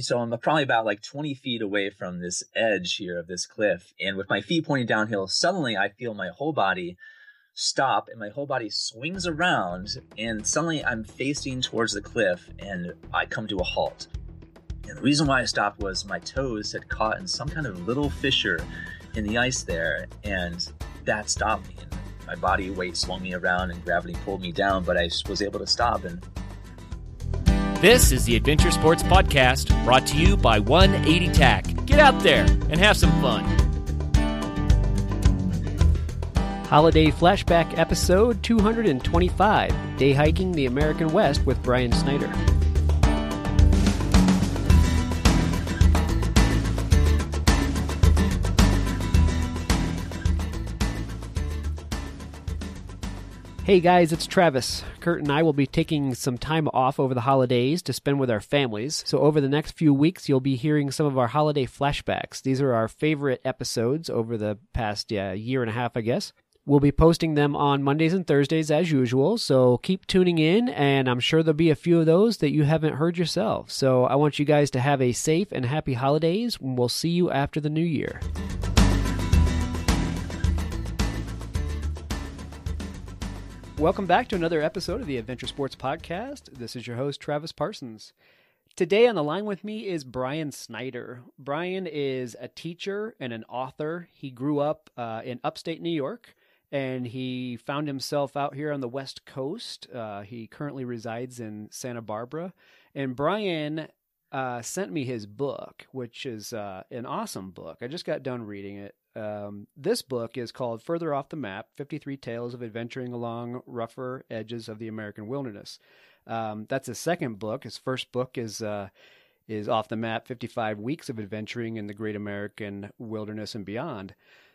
so I'm probably about like 20 feet away from this edge here of this cliff. And with my feet pointing downhill, suddenly I feel my whole body stop and my whole body swings around. And suddenly I'm facing towards the cliff and I come to a halt. And the reason why I stopped was my toes had caught in some kind of little fissure in the ice there. And that stopped me. And my body weight swung me around and gravity pulled me down, but I was able to stop and this is the Adventure Sports Podcast brought to you by 180 TAC. Get out there and have some fun. Holiday Flashback Episode 225 Day Hiking the American West with Brian Snyder. Hey guys, it's Travis. Kurt and I will be taking some time off over the holidays to spend with our families. So, over the next few weeks, you'll be hearing some of our holiday flashbacks. These are our favorite episodes over the past uh, year and a half, I guess. We'll be posting them on Mondays and Thursdays as usual, so keep tuning in, and I'm sure there'll be a few of those that you haven't heard yourself. So, I want you guys to have a safe and happy holidays, and we'll see you after the new year. Welcome back to another episode of the Adventure Sports Podcast. This is your host, Travis Parsons. Today on the line with me is Brian Snyder. Brian is a teacher and an author. He grew up uh, in upstate New York and he found himself out here on the West Coast. Uh, he currently resides in Santa Barbara. And Brian uh, sent me his book, which is uh, an awesome book. I just got done reading it. Um, this book is called Further Off the Map 53 Tales of Adventuring Along Rougher Edges of the American Wilderness. Um, that's his second book. His first book is. Uh, is off the map 55 weeks of adventuring in the great American wilderness and beyond.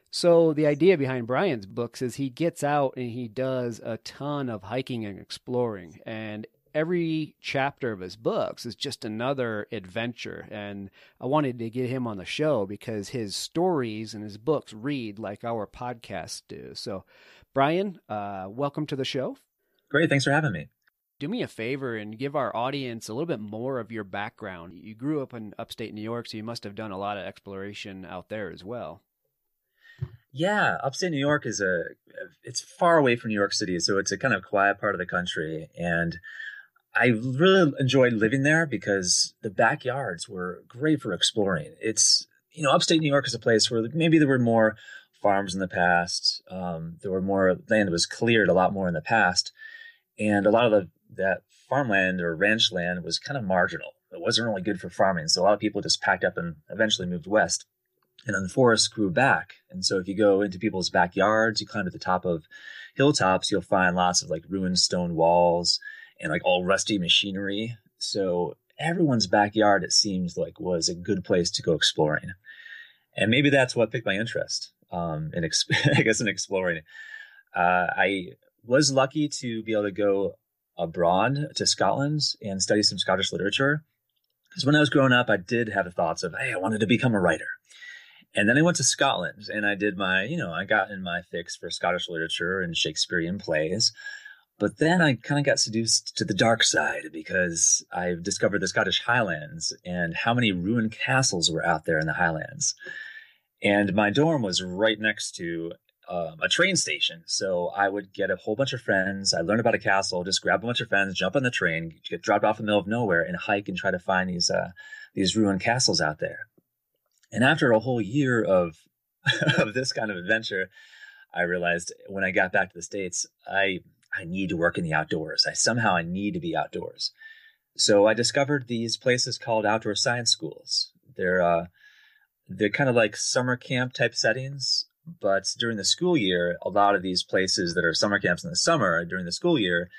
So the idea behind Brian's books is he gets out and he does a ton of hiking and exploring and every chapter of his books is just another adventure. And I wanted to get him on the show because his stories and his books read like our podcasts do. So, Brian, uh, welcome to the show. Great. Thanks for having me. Do me a favor and give our audience a little bit more of your background. You grew up in upstate New York, so you must have done a lot of exploration out there as well. Yeah, upstate New York is a it's far away from New York City, so it's a kind of quiet part of the country and I really enjoyed living there because the backyards were great for exploring. It's you know, upstate New York is a place where maybe there were more farms in the past. Um, there were more land that was cleared a lot more in the past, and a lot of the that farmland or ranch land was kind of marginal. It wasn't really good for farming, so a lot of people just packed up and eventually moved west. And then the forest grew back. And so if you go into people's backyards, you climb to the top of hilltops, you'll find lots of like ruined stone walls and like all rusty machinery. So everyone's backyard, it seems like, was a good place to go exploring. And maybe that's what picked my interest um, in, ex- I guess, in exploring. Uh, I was lucky to be able to go abroad to Scotland and study some Scottish literature. Because when I was growing up, I did have the thoughts of, hey, I wanted to become a writer. And then I went to Scotland and I did my, you know, I got in my fix for Scottish literature and Shakespearean plays. But then I kind of got seduced to the dark side because I discovered the Scottish Highlands and how many ruined castles were out there in the Highlands. And my dorm was right next to um, a train station. So I would get a whole bunch of friends. I learned about a castle, just grab a bunch of friends, jump on the train, get dropped off in the middle of nowhere, and hike and try to find these uh, these ruined castles out there. And after a whole year of of this kind of adventure, I realized when I got back to the states, I I need to work in the outdoors. I somehow I need to be outdoors. So I discovered these places called outdoor science schools. They're uh, they're kind of like summer camp type settings, but during the school year, a lot of these places that are summer camps in the summer during the school year,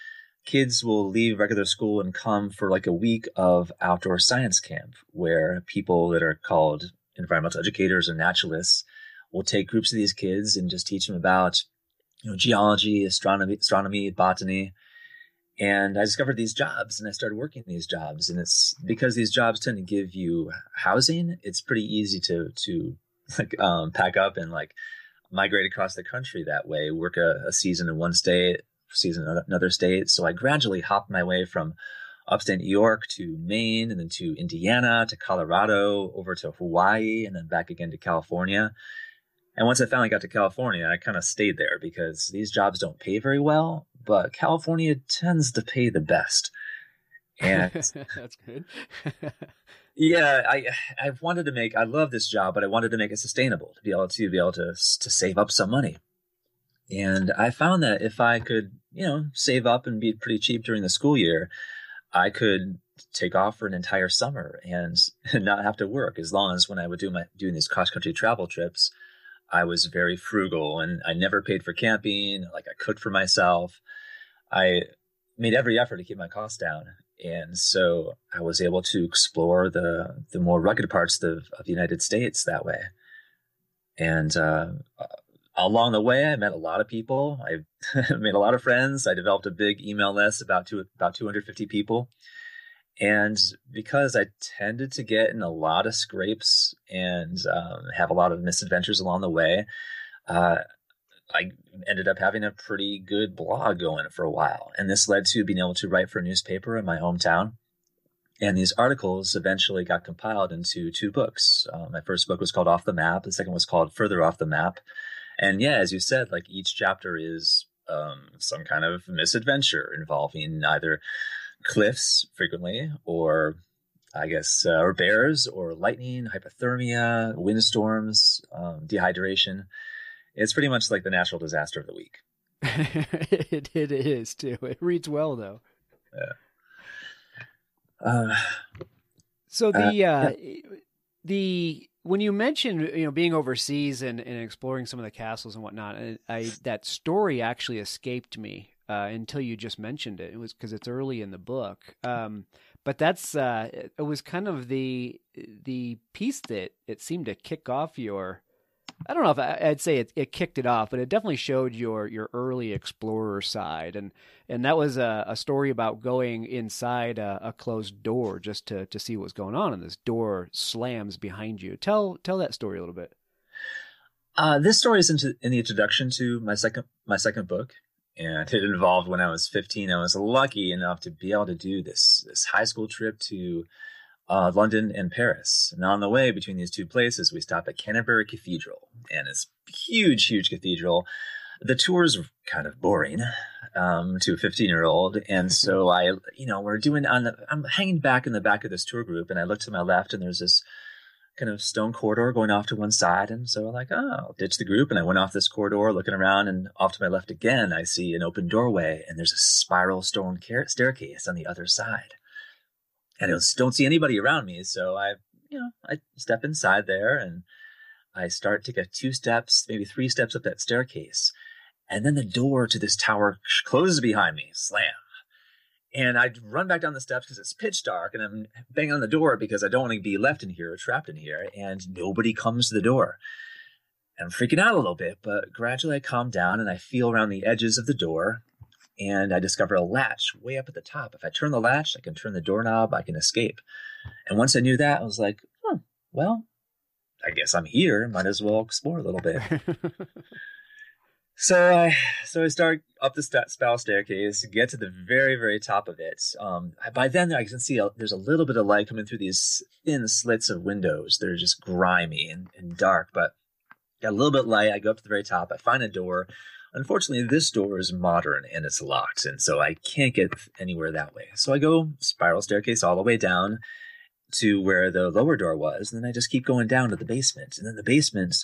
kids will leave regular school and come for like a week of outdoor science camp where people that are called environmental educators or naturalists will take groups of these kids and just teach them about you know, geology, astronomy, astronomy, botany. And I discovered these jobs and I started working these jobs. And it's because these jobs tend to give you housing, it's pretty easy to, to like, um, pack up and like migrate across the country that way, work a, a season in one state, season in another state. So I gradually hopped my way from upstate New York to Maine and then to Indiana to Colorado over to Hawaii and then back again to California. And once I finally got to California, I kind of stayed there because these jobs don't pay very well, but California tends to pay the best. And that's good. yeah, I I wanted to make I love this job, but I wanted to make it sustainable to be able to be able to to save up some money. And I found that if I could, you know, save up and be pretty cheap during the school year, I could take off for an entire summer and not have to work as long as when I would do my doing these cross country travel trips, I was very frugal and I never paid for camping, like I cooked for myself. I made every effort to keep my costs down. And so I was able to explore the the more rugged parts of, of the United States that way. And uh, along the way, I met a lot of people. I made a lot of friends. I developed a big email list about two, about 250 people. And because I tended to get in a lot of scrapes and um, have a lot of misadventures along the way, uh, I ended up having a pretty good blog going for a while. And this led to being able to write for a newspaper in my hometown. And these articles eventually got compiled into two books. Uh, my first book was called Off the Map. The second was called Further Off the Map. And yeah, as you said, like each chapter is um, some kind of misadventure involving either cliffs frequently or I guess, uh, or bears or lightning, hypothermia, windstorms, um, dehydration. It's pretty much like the natural disaster of the week. it, it is too. It reads well though. Yeah. Uh, so the uh, yeah. the when you mentioned you know being overseas and, and exploring some of the castles and whatnot, I that story actually escaped me uh, until you just mentioned it. It was because it's early in the book. Um, but that's uh, it was kind of the the piece that it seemed to kick off your I don't know if I, would say it, it kicked it off, but it definitely showed your your early explorer side, and and that was a, a story about going inside a, a, closed door just to to see what's going on, and this door slams behind you. Tell tell that story a little bit. Uh, this story is in the introduction to my second my second book, and it involved when I was 15. I was lucky enough to be able to do this this high school trip to uh, London and Paris. And on the way between these two places, we stopped at Canterbury Cathedral, and it's huge, huge cathedral. The tours kind of boring um, to a 15 year old, and so I, you know, we're doing on the. I'm hanging back in the back of this tour group, and I look to my left, and there's this kind of stone corridor going off to one side. And so I'm like, oh, I'll ditch the group. And I went off this corridor looking around and off to my left again, I see an open doorway and there's a spiral stone staircase on the other side and I don't see anybody around me. So I, you know, I step inside there and I start to get two steps, maybe three steps up that staircase. And then the door to this tower closes behind me, slam. And I run back down the steps because it's pitch dark and I'm banging on the door because I don't want to be left in here or trapped in here. And nobody comes to the door. I'm freaking out a little bit, but gradually I calm down and I feel around the edges of the door and I discover a latch way up at the top. If I turn the latch, I can turn the doorknob, I can escape. And once I knew that, I was like, huh, well, I guess I'm here. Might as well explore a little bit. so I so I start up the st- spiral staircase, get to the very very top of it. Um, by then I can see a, there's a little bit of light coming through these thin slits of windows. They're just grimy and, and dark, but got a little bit light. I go up to the very top. I find a door. Unfortunately, this door is modern and it's locked, and so I can't get anywhere that way. So I go spiral staircase all the way down to where the lower door was, and then I just keep going down to the basement. And then the basement,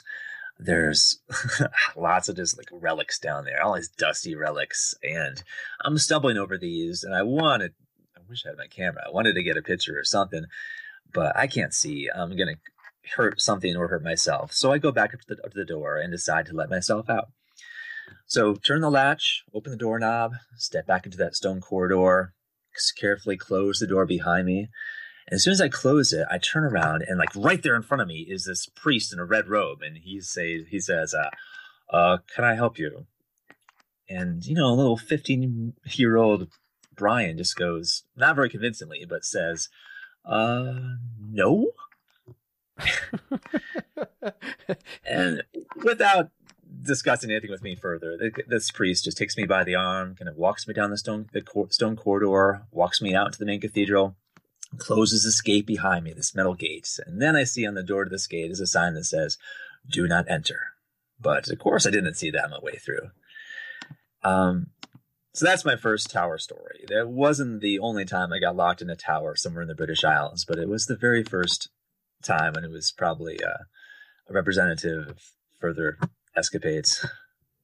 there's lots of just like relics down there, all these dusty relics, and I'm stumbling over these, and I wanted, I wish I had my camera, I wanted to get a picture or something, but I can't see. I'm gonna hurt something or hurt myself. So I go back up to the, up to the door and decide to let myself out. So turn the latch, open the doorknob, step back into that stone corridor, carefully close the door behind me. And as soon as I close it, I turn around and like right there in front of me is this priest in a red robe, and he says he says, uh, uh, "Can I help you?" And you know, a little fifteen-year-old Brian just goes, not very convincingly, but says, "Uh, no." and without discussing anything with me further. This priest just takes me by the arm, kind of walks me down the stone the stone corridor, walks me out to the main cathedral, closes this gate behind me, this metal gate, and then I see on the door to this gate is a sign that says, "Do not enter." But of course, I didn't see that on my way through. Um, so that's my first tower story. That wasn't the only time I got locked in a tower somewhere in the British Isles, but it was the very first time, and it was probably uh, a representative of further escapades.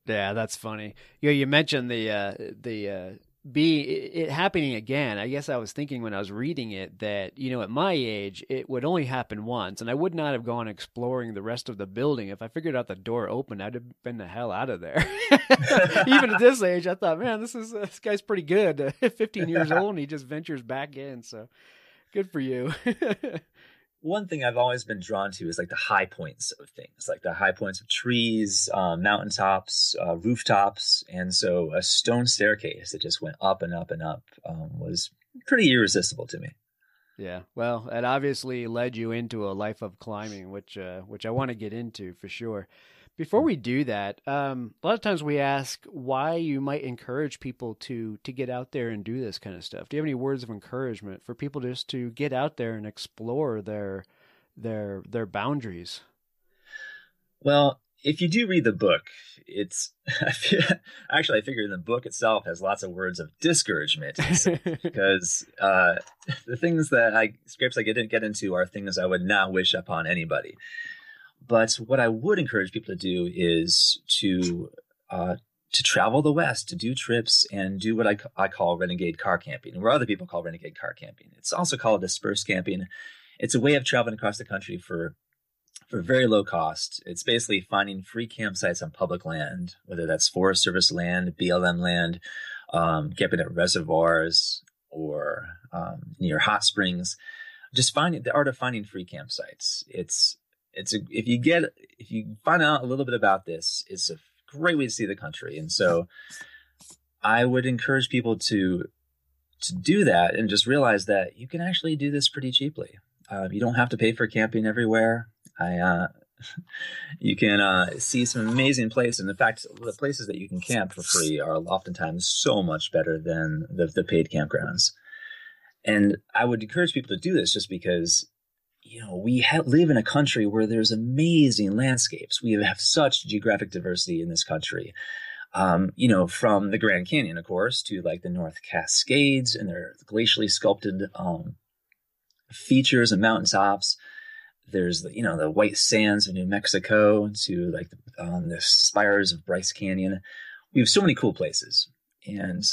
Yeah, that's funny. You you mentioned the uh, the uh, be it happening again. I guess I was thinking when I was reading it that you know at my age it would only happen once, and I would not have gone exploring the rest of the building if I figured out the door open. I'd have been the hell out of there. Even at this age, I thought, man, this is uh, this guy's pretty good. Fifteen years old, and he just ventures back in. So good for you one thing I've always been drawn to is like the high points of things, like the high points of trees, um, mountaintops, uh, rooftops. And so a stone staircase that just went up and up and up um, was pretty irresistible to me. Yeah, well, it obviously led you into a life of climbing, which uh, which I want to get into for sure. Before we do that, um, a lot of times we ask why you might encourage people to to get out there and do this kind of stuff. Do you have any words of encouragement for people just to get out there and explore their their their boundaries? Well, if you do read the book, it's actually I figure the book itself has lots of words of discouragement because uh, the things that I scripts I get get into are things I would not wish upon anybody. But what I would encourage people to do is to uh, to travel the West, to do trips and do what I, I call renegade car camping, where other people call renegade car camping. It's also called dispersed camping. It's a way of traveling across the country for for very low cost. It's basically finding free campsites on public land, whether that's Forest Service land, BLM land, um, camping at reservoirs or um, near hot springs. Just finding the art of finding free campsites. It's it's a, if you get if you find out a little bit about this, it's a great way to see the country. And so, I would encourage people to to do that and just realize that you can actually do this pretty cheaply. Uh, you don't have to pay for camping everywhere. I uh, you can uh, see some amazing places. And in fact, the places that you can camp for free are oftentimes so much better than the, the paid campgrounds. And I would encourage people to do this just because you know, we ha- live in a country where there's amazing landscapes. We have such geographic diversity in this country. Um, you know, from the Grand Canyon, of course, to like the North Cascades and their glacially sculpted um, features and mountaintops. There's the, you know, the white sands of New Mexico to like the, um, the spires of Bryce Canyon. We have so many cool places. And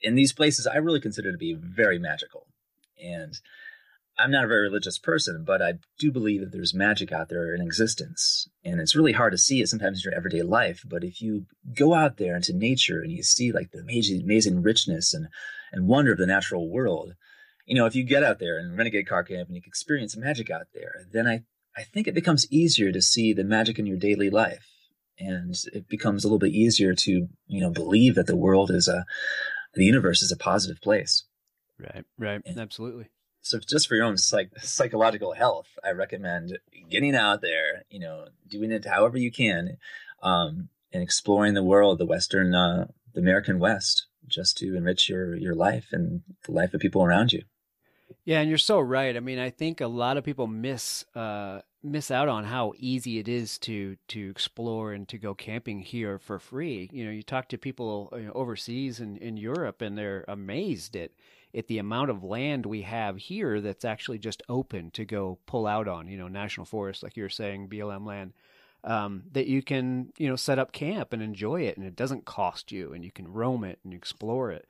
in these places, I really consider to be very magical. And I'm not a very religious person, but I do believe that there's magic out there in existence. And it's really hard to see it sometimes in your everyday life. But if you go out there into nature and you see like the amazing, amazing richness and, and wonder of the natural world, you know, if you get out there and renegade car camp and you experience magic out there, then I, I think it becomes easier to see the magic in your daily life. And it becomes a little bit easier to, you know, believe that the world is a, the universe is a positive place. Right, right. And, Absolutely so just for your own psych- psychological health, I recommend getting out there, you know, doing it however you can, um, and exploring the world, the Western, uh, the American West, just to enrich your your life and the life of people around you. Yeah, and you're so right. I mean, I think a lot of people miss uh, miss out on how easy it is to to explore and to go camping here for free. You know, you talk to people overseas and in Europe, and they're amazed at at the amount of land we have here that's actually just open to go pull out on, you know, national forest, like you're saying, BLM land, um, that you can, you know, set up camp and enjoy it and it doesn't cost you and you can roam it and explore it.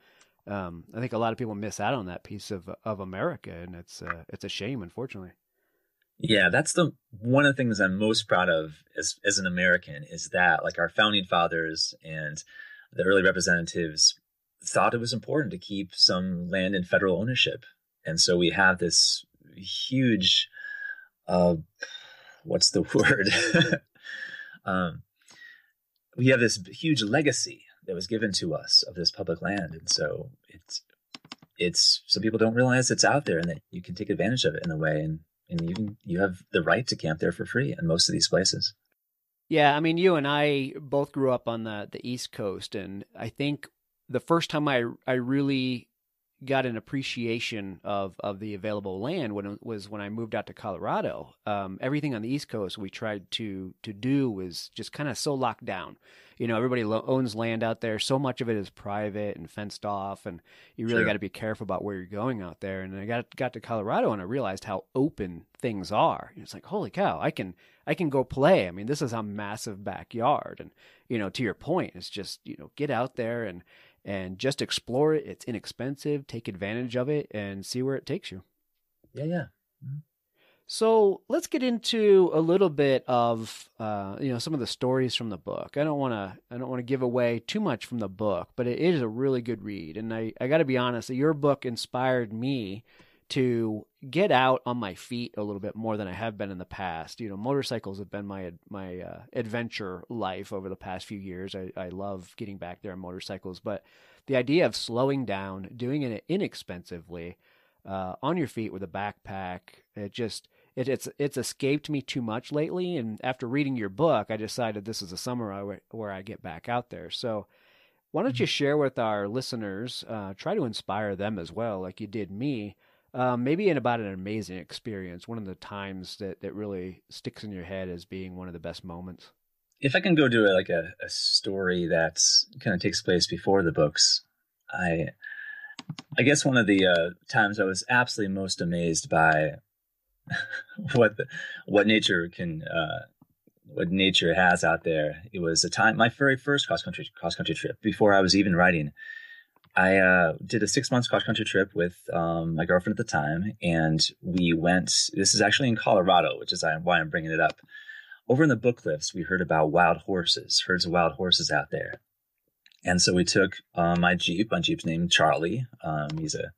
Um, I think a lot of people miss out on that piece of of America, and it's uh, it's a shame, unfortunately. Yeah, that's the one of the things I'm most proud of as as an American is that like our founding fathers and the early representatives thought it was important to keep some land in federal ownership. And so we have this huge, uh, what's the word? um, we have this huge legacy that was given to us of this public land. And so it's, it's, some people don't realize it's out there and that you can take advantage of it in a way. And, and you, can, you have the right to camp there for free in most of these places. Yeah, I mean, you and I both grew up on the the East Coast, and I think the first time I I really got an appreciation of of the available land when was when I moved out to Colorado. Um, everything on the East Coast we tried to to do was just kind of so locked down. You know, everybody lo- owns land out there. So much of it is private and fenced off, and you really got to be careful about where you're going out there. And I got got to Colorado and I realized how open things are. It's like, holy cow, I can I can go play. I mean, this is a massive backyard, and you know, to your point, it's just you know, get out there and and just explore it. It's inexpensive. Take advantage of it and see where it takes you. Yeah, yeah. Mm-hmm. So let's get into a little bit of uh, you know some of the stories from the book. I don't want to I don't want to give away too much from the book, but it is a really good read. And I I got to be honest, your book inspired me to get out on my feet a little bit more than I have been in the past. You know, motorcycles have been my my uh, adventure life over the past few years. I, I love getting back there on motorcycles, but the idea of slowing down, doing it inexpensively, uh, on your feet with a backpack, it just it, it's it's escaped me too much lately. And after reading your book, I decided this is a summer where I get back out there. So. Why don't you mm-hmm. share with our listeners, uh, try to inspire them as well, like you did me, um, maybe in about an amazing experience, one of the times that, that really sticks in your head as being one of the best moments. If I can go to a, like a, a story that kind of takes place before the books, I I guess one of the uh, times I was absolutely most amazed by what the, what nature can uh, what nature has out there. It was a time my very first cross country cross country trip before I was even writing. I uh, did a six months cross country trip with um, my girlfriend at the time, and we went. This is actually in Colorado, which is why I'm bringing it up. Over in the book cliffs, we heard about wild horses, herds of wild horses out there, and so we took uh, my jeep. My jeep's named Charlie. Um, he's a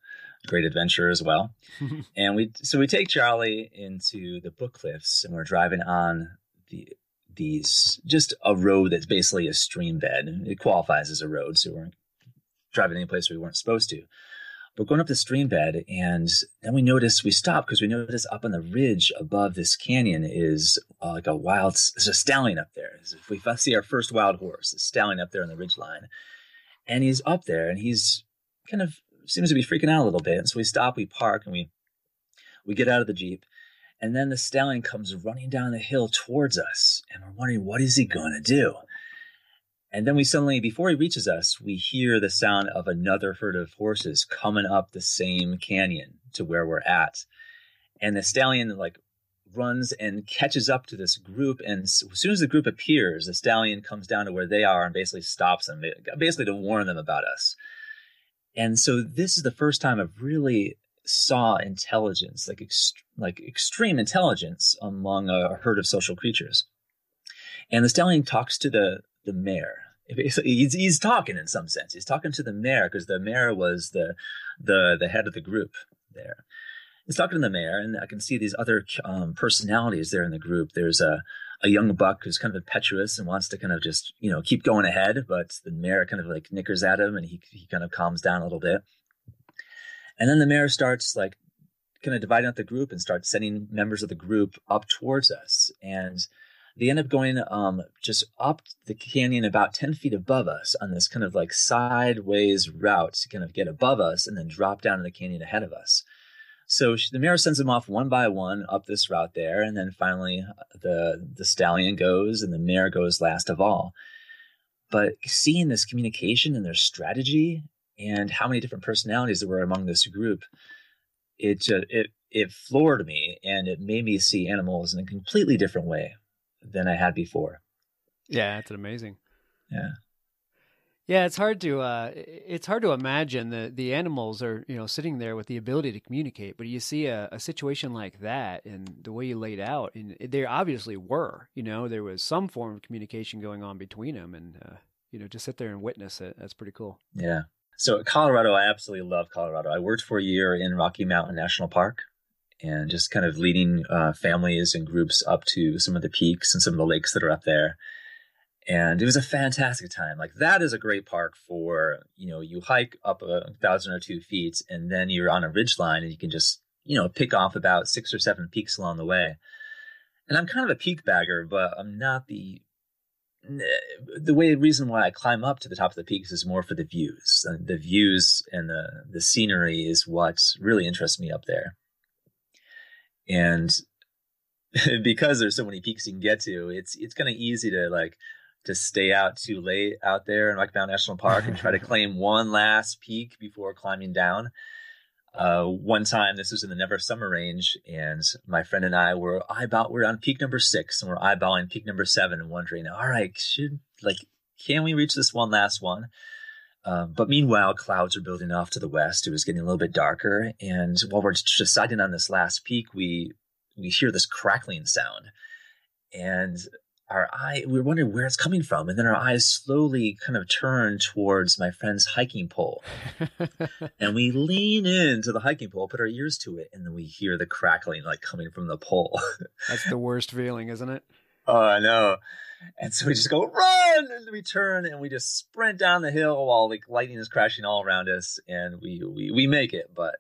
great adventurer as well. and we so we take Charlie into the book cliffs and we're driving on the these just a road that's basically a stream bed. It qualifies as a road, so we're driving any place we weren't supposed to. But going up the stream bed, and then we noticed we stopped because we noticed up on the ridge above this canyon is uh, like a wild, there's a stallion up there. If we see our first wild horse, a stallion up there on the ridge line, and he's up there, and he's kind of seems to be freaking out a little bit. And so we stop, we park, and we we get out of the jeep, and then the stallion comes running down the hill towards us, and we're wondering what is he going to do. And then we suddenly, before he reaches us, we hear the sound of another herd of horses coming up the same canyon to where we're at. And the stallion like runs and catches up to this group. And as soon as the group appears, the stallion comes down to where they are and basically stops them, basically to warn them about us. And so this is the first time I've really saw intelligence, like ext- like extreme intelligence among a herd of social creatures. And the stallion talks to the the mare. He's, he's talking in some sense. He's talking to the mare because the mare was the the the head of the group there. He's talking to the mare, and I can see these other um, personalities there in the group. There's a a young buck who's kind of impetuous and wants to kind of just you know keep going ahead, but the mare kind of like nickers at him, and he he kind of calms down a little bit. And then the mare starts like kind of dividing up the group and starts sending members of the group up towards us. And they end up going um, just up the canyon about 10 feet above us on this kind of like sideways route to kind of get above us and then drop down in the canyon ahead of us. So the mare sends them off one by one up this route there, and then finally uh, the the stallion goes, and the mare goes last of all. But seeing this communication and their strategy, and how many different personalities there were among this group, it it it floored me, and it made me see animals in a completely different way than I had before. Yeah, that's amazing. Yeah. Yeah, it's hard to uh, it's hard to imagine that the animals are you know sitting there with the ability to communicate, but you see a, a situation like that and the way you laid out, and there obviously were you know there was some form of communication going on between them, and uh, you know to sit there and witness it that's pretty cool. Yeah. So Colorado, I absolutely love Colorado. I worked for a year in Rocky Mountain National Park, and just kind of leading uh, families and groups up to some of the peaks and some of the lakes that are up there. And it was a fantastic time. Like that is a great park for, you know, you hike up a thousand or two feet and then you're on a ridge line and you can just, you know, pick off about six or seven peaks along the way. And I'm kind of a peak bagger, but I'm not the the way reason why I climb up to the top of the peaks is more for the views. The views and the the scenery is what really interests me up there. And because there's so many peaks you can get to, it's it's kind of easy to like to stay out too late out there in Rocky Mountain National Park and try to claim one last peak before climbing down. Uh, one time, this was in the Never Summer Range, and my friend and I were eyeball. We're on peak number six, and we're eyeballing peak number seven, and wondering, all right, should like, can we reach this one last one? Um, but meanwhile, clouds are building off to the west. It was getting a little bit darker, and while we're deciding on this last peak, we we hear this crackling sound, and our eye we were wondering where it's coming from. And then our eyes slowly kind of turn towards my friend's hiking pole. And we lean into the hiking pole put our ears to it and then we hear the crackling like coming from the pole. That's the worst feeling isn't it? Oh i know and so we just go run and we turn and we just sprint down the hill while like lightning is crashing all around us and we we, we make it but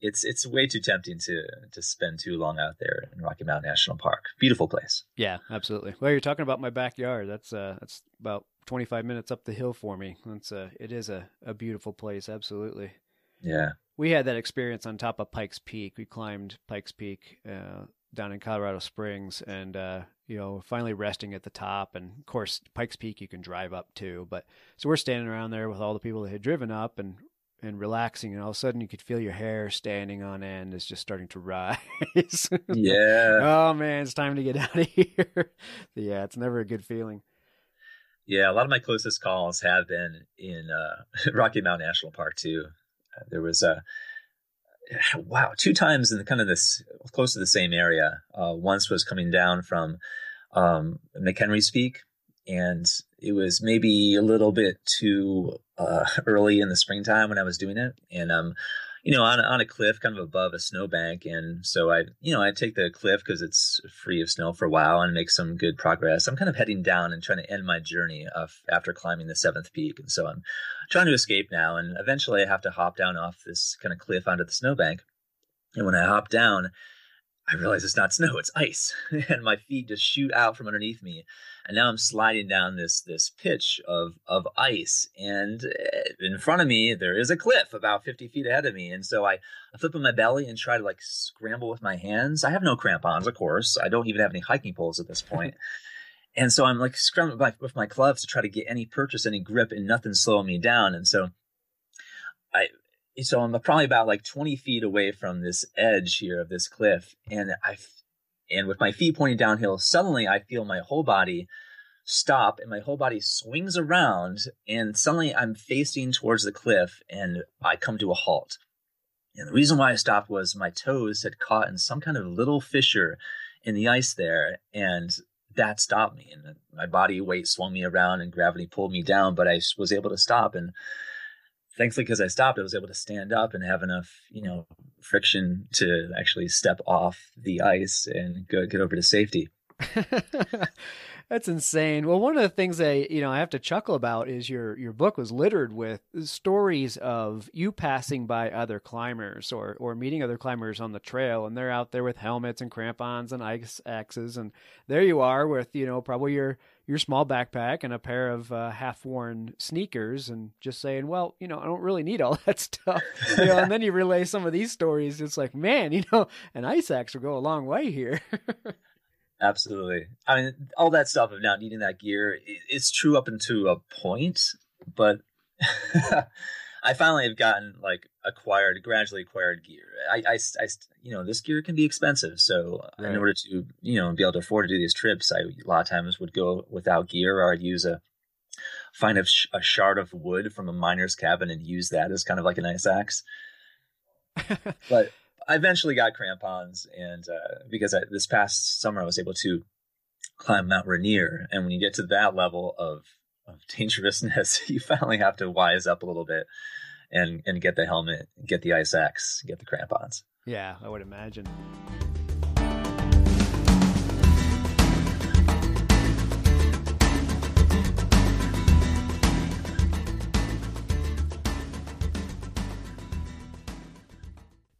it's it's way too tempting to to spend too long out there in Rocky Mountain National Park. Beautiful place. Yeah, absolutely. Well, you're talking about my backyard. That's uh that's about 25 minutes up the hill for me. That's uh it is a a beautiful place, absolutely. Yeah. We had that experience on top of Pikes Peak. We climbed Pikes Peak uh down in Colorado Springs and uh you know, finally resting at the top and of course Pikes Peak you can drive up to, but so we're standing around there with all the people that had driven up and and relaxing, and all of a sudden you could feel your hair standing on end is just starting to rise. yeah. oh man, it's time to get out of here. yeah, it's never a good feeling. Yeah, a lot of my closest calls have been in uh, Rocky Mountain National Park too. There was a wow, two times in the, kind of this close to the same area. Uh, once was coming down from um, McHenry's Peak, and it was maybe a little bit too uh, early in the springtime when I was doing it, and um, you know, on on a cliff, kind of above a snowbank, and so I, you know, I take the cliff because it's free of snow for a while and make some good progress. I'm kind of heading down and trying to end my journey of after climbing the seventh peak, and so I'm trying to escape now, and eventually I have to hop down off this kind of cliff onto the snowbank, and when I hop down. I realize it's not snow, it's ice. and my feet just shoot out from underneath me. And now I'm sliding down this this pitch of of ice. And eh, in front of me, there is a cliff about 50 feet ahead of me. And so I, I flip on my belly and try to like scramble with my hands. I have no crampons, of course. I don't even have any hiking poles at this point. and so I'm like scrambling with my, with my gloves to try to get any purchase, any grip, and nothing's slowing me down. And so I so I'm probably about like 20 feet away from this edge here of this cliff, and I, and with my feet pointing downhill, suddenly I feel my whole body stop, and my whole body swings around, and suddenly I'm facing towards the cliff, and I come to a halt. And the reason why I stopped was my toes had caught in some kind of little fissure in the ice there, and that stopped me. And my body weight swung me around, and gravity pulled me down, but I was able to stop and thankfully because i stopped i was able to stand up and have enough you know friction to actually step off the ice and go, get over to safety That's insane. Well, one of the things that you know I have to chuckle about is your your book was littered with stories of you passing by other climbers or or meeting other climbers on the trail, and they're out there with helmets and crampons and ice axes, and there you are with you know probably your your small backpack and a pair of uh, half-worn sneakers, and just saying, well, you know, I don't really need all that stuff. You know, and then you relay some of these stories. It's like, man, you know, an ice axe will go a long way here. Absolutely. I mean, all that stuff of not needing that gear, it's true up until a point, but I finally have gotten like acquired, gradually acquired gear. I, I, I you know, this gear can be expensive. So right. in order to, you know, be able to afford to do these trips, I a lot of times would go without gear or I'd use a, find a, a shard of wood from a miner's cabin and use that as kind of like an ice axe. but I eventually got crampons, and uh, because I, this past summer I was able to climb Mount Rainier, and when you get to that level of of dangerousness, you finally have to wise up a little bit and and get the helmet, get the ice axe, get the crampons. Yeah, I would imagine.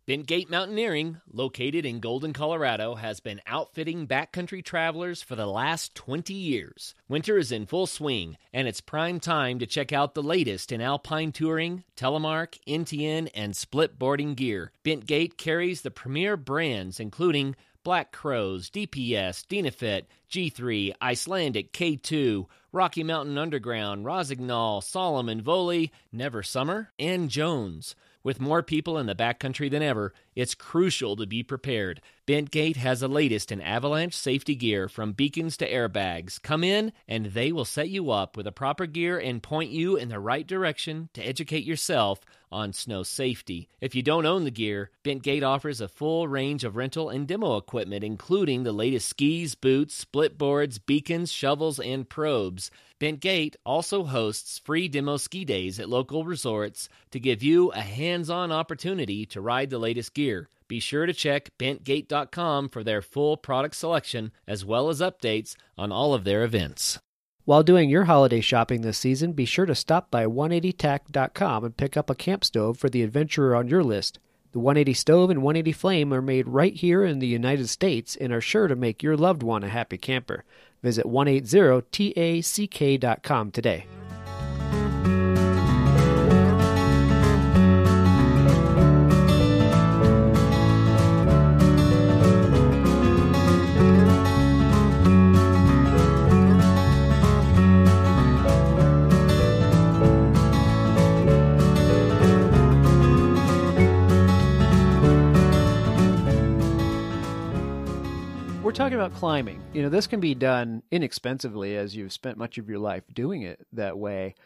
Bentgate Mountaineering, located in Golden, Colorado, has been outfitting backcountry travelers for the last 20 years. Winter is in full swing, and it's prime time to check out the latest in alpine touring, telemark, NTN, and split boarding gear. Bentgate carries the premier brands including Black Crows, DPS, Dynafit, G3, Icelandic, K2, Rocky Mountain Underground, Rossignol, Salomon, Voile, Never Summer, and Jones. With more people in the backcountry than ever, it's crucial to be prepared. Bentgate has the latest in avalanche safety gear from beacons to airbags. Come in and they will set you up with the proper gear and point you in the right direction to educate yourself on snow safety. If you don't own the gear, Bentgate offers a full range of rental and demo equipment, including the latest skis, boots, split boards, beacons, shovels, and probes. Bentgate also hosts free demo ski days at local resorts to give you a hands on opportunity to ride the latest gear. Be sure to check bentgate.com for their full product selection as well as updates on all of their events. While doing your holiday shopping this season, be sure to stop by 180tac.com and pick up a camp stove for the adventurer on your list. The 180 stove and 180 flame are made right here in the United States and are sure to make your loved one a happy camper. Visit 180tac.com today. Talking about climbing. You know, this can be done inexpensively as you've spent much of your life doing it that way.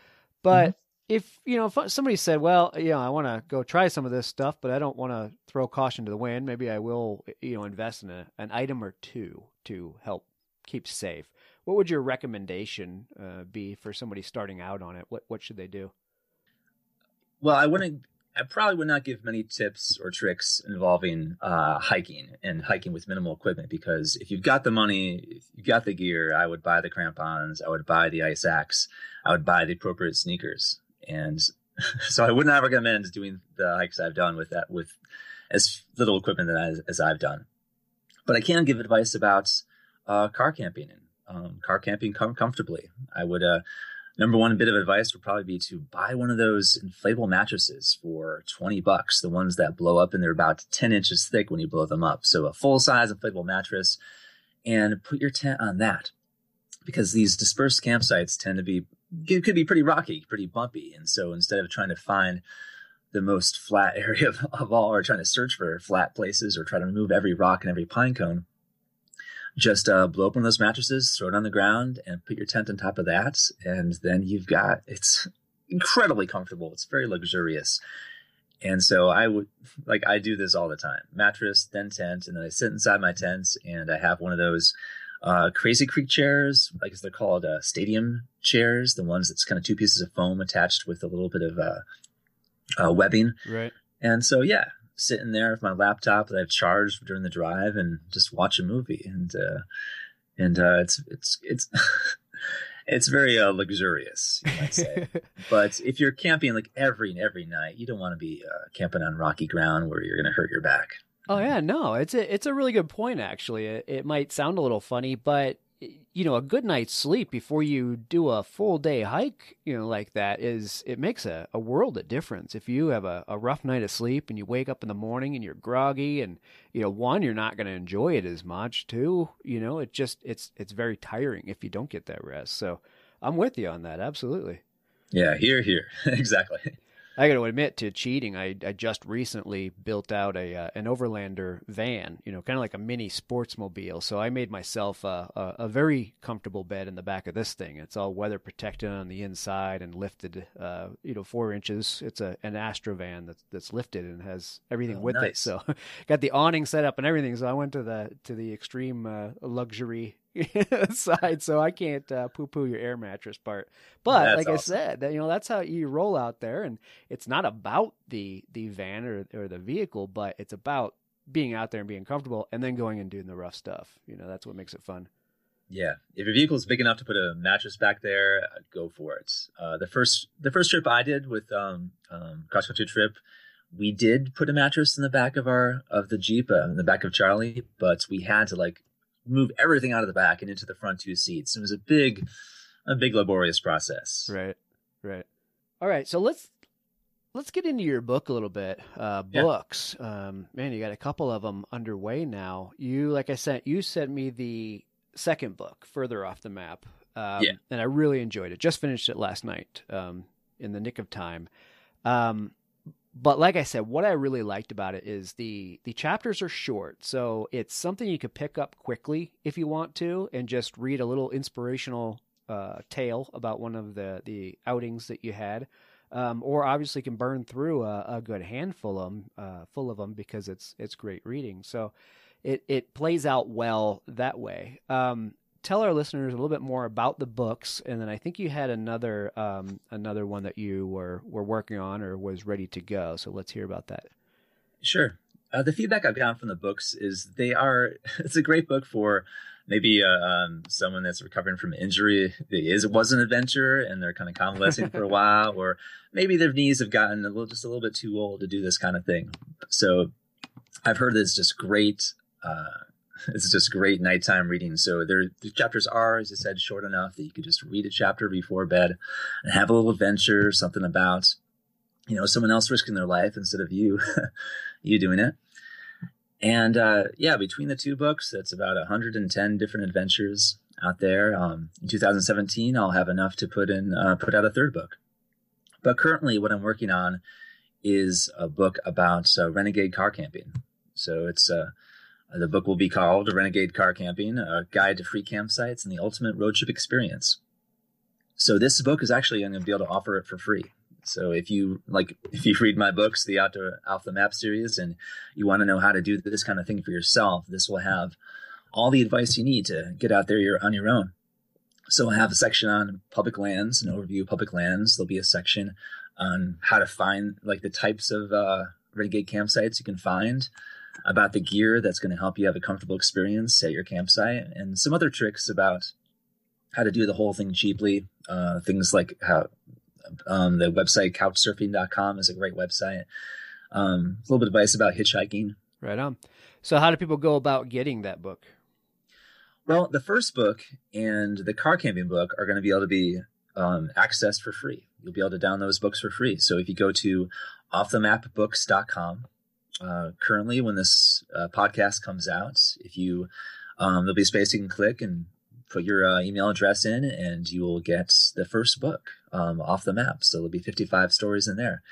But mm-hmm. if, you know, if somebody said, well, you know, I want to go try some of this stuff, but I don't want to throw caution to the wind, maybe I will, you know, invest in a, an item or two to help keep safe. What would your recommendation uh, be for somebody starting out on it? What what should they do? Well, I wouldn't I probably would not give many tips or tricks involving uh, hiking and hiking with minimal equipment because if you've got the money, if you've got the gear, I would buy the crampons, I would buy the ice axe, I would buy the appropriate sneakers, and so I would not recommend doing the hikes I've done with that with as little equipment as, as I've done. But I can give advice about uh, car camping and um, car camping com- comfortably. I would uh, number one bit of advice would probably be to buy one of those inflatable mattresses for 20 bucks the ones that blow up and they're about 10 inches thick when you blow them up. So a full size inflatable mattress and put your tent on that because these dispersed campsites tend to be could be pretty rocky pretty bumpy. And so instead of trying to find the most flat area of, of all or trying to search for flat places or try to remove every rock and every pine cone just uh, blow up one of those mattresses, throw it on the ground, and put your tent on top of that. And then you've got it's incredibly comfortable. It's very luxurious. And so I would like I do this all the time: mattress, then tent, and then I sit inside my tent and I have one of those uh, Crazy Creek chairs, like they're called uh, stadium chairs, the ones that's kind of two pieces of foam attached with a little bit of uh, uh webbing. Right. And so yeah, sitting there with my laptop that I've charged during the drive and just watch a movie. And uh, and uh, it's it's it's it's very uh, luxurious, you might say. but if you're camping like every every night, you don't want to be uh, camping on rocky ground where you're going to hurt your back. Oh yeah, no, it's a it's a really good point. Actually, it, it might sound a little funny, but you know, a good night's sleep before you do a full day hike, you know, like that is, it makes a, a world of difference. If you have a, a rough night of sleep and you wake up in the morning and you're groggy and, you know, one, you're not going to enjoy it as much. Two, you know, it just, it's, it's very tiring if you don't get that rest. So I'm with you on that. Absolutely. Yeah, here, here. exactly. I got to admit to cheating. I, I just recently built out a uh, an Overlander van, you know, kind of like a mini sportsmobile. So I made myself a, a, a, very comfortable bed in the back of this thing. It's all weather protected on the inside and lifted, uh, you know, four inches. It's a an Astro van that's that's lifted and has everything oh, with nice. it. So got the awning set up and everything. So I went to the to the extreme uh, luxury side, so I can't uh, poo-poo your air mattress part. But that's like awesome. I said, that, you know that's how you roll out there, and it's not about the the van or or the vehicle, but it's about being out there and being comfortable, and then going and doing the rough stuff. You know, that's what makes it fun. Yeah, if your vehicle is big enough to put a mattress back there, go for it. Uh, the first the first trip I did with um, um, cross country trip we did put a mattress in the back of our of the Jeep, uh, in the back of Charlie, but we had to like move everything out of the back and into the front two seats. It was a big, a big laborious process. Right, right. All right, so let's let's get into your book a little bit. Uh, books, yeah. um, man, you got a couple of them underway now. You, like I said, you sent me the second book, further off the map. Um, yeah. And I really enjoyed it. Just finished it last night um, in the nick of time. Um, but like I said, what I really liked about it is the the chapters are short, so it's something you could pick up quickly if you want to, and just read a little inspirational uh, tale about one of the the outings that you had, um, or obviously can burn through a, a good handful of them, uh, full of them because it's it's great reading. So it it plays out well that way. Um, tell our listeners a little bit more about the books, and then I think you had another um, another one that you were were working on or was ready to go. So let's hear about that. Sure. Uh, the feedback I've gotten from the books is they are. It's a great book for maybe uh, um, someone that's recovering from injury. It is it was an adventure and they're kind of convalescing for a while, or maybe their knees have gotten a little just a little bit too old to do this kind of thing. So I've heard that it's just great. Uh, it's just great nighttime reading. So there, the chapters are, as I said, short enough that you could just read a chapter before bed and have a little adventure, something about, you know, someone else risking their life instead of you, you doing it. And uh, yeah, between the two books, that's about 110 different adventures out there. Um, in 2017, I'll have enough to put in, uh, put out a third book. But currently, what I'm working on is a book about uh, renegade car camping. So it's uh, the book will be called Renegade Car Camping, a guide to free campsites and the ultimate road trip experience. So this book is actually I'm going to be able to offer it for free. So if you like, if you read my books, the Outdoor the Map series, and you want to know how to do this kind of thing for yourself, this will have all the advice you need to get out there on your own. So I have a section on public lands, an overview of public lands. There'll be a section on how to find like the types of uh, renegade campsites you can find about the gear that's going to help you have a comfortable experience at your campsite, and some other tricks about how to do the whole thing cheaply. Uh, things like how um, the website couchsurfing.com is a great website. Um, a little bit of advice about hitchhiking. Right on. So, how do people go about getting that book? Well, the first book and the car camping book are going to be able to be um, accessed for free. You'll be able to download those books for free. So if you go to offthemapbooks.com, uh, currently when this uh, podcast comes out. If you, um, there'll be a space you can click and put your uh, email address in, and you will get the first book um, off the map. So there'll be 55 stories in there.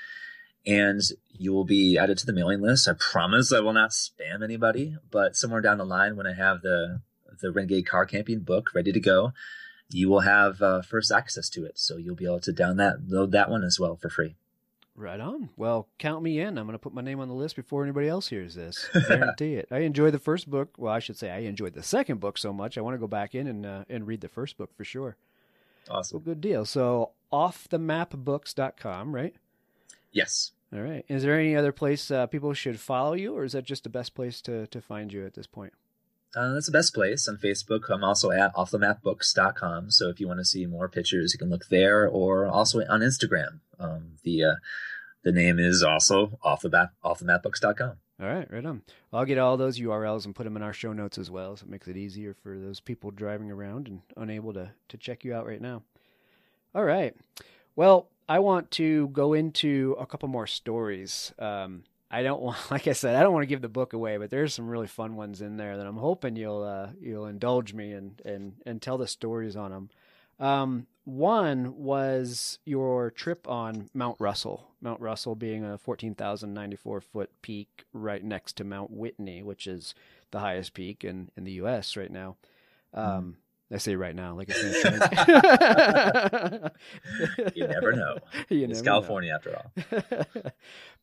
And you will be added to the mailing list. I promise I will not spam anybody, but somewhere down the line, when I have the the Renegade Car Camping book ready to go, you will have uh, first access to it. So you'll be able to download that one as well for free. Right on. Well, count me in. I'm going to put my name on the list before anybody else hears this. Guarantee it. I enjoyed the first book. Well, I should say I enjoyed the second book so much. I want to go back in and uh, and read the first book for sure. Awesome. Well, good deal. So, offthemapbooks.com, right? Yes. All right. Is there any other place uh, people should follow you, or is that just the best place to to find you at this point? Uh, that's the best place on Facebook. I'm also at offthemapbooks.com. So if you want to see more pictures, you can look there or also on Instagram. Um, the uh, the name is also off the map, offthemapbooks.com. All right, right on. I'll get all those URLs and put them in our show notes as well, so it makes it easier for those people driving around and unable to to check you out right now. All right. Well, I want to go into a couple more stories. Um, I don't want, like I said, I don't want to give the book away, but there's some really fun ones in there that I'm hoping you'll uh, you'll indulge me and and and tell the stories on them. Um, one was your trip on Mount Russell. Mount Russell being a 14,094 foot peak right next to Mount Whitney, which is the highest peak in, in the U.S. right now. Um, mm. I say right now, like it's you never know. You it's never California know. after all.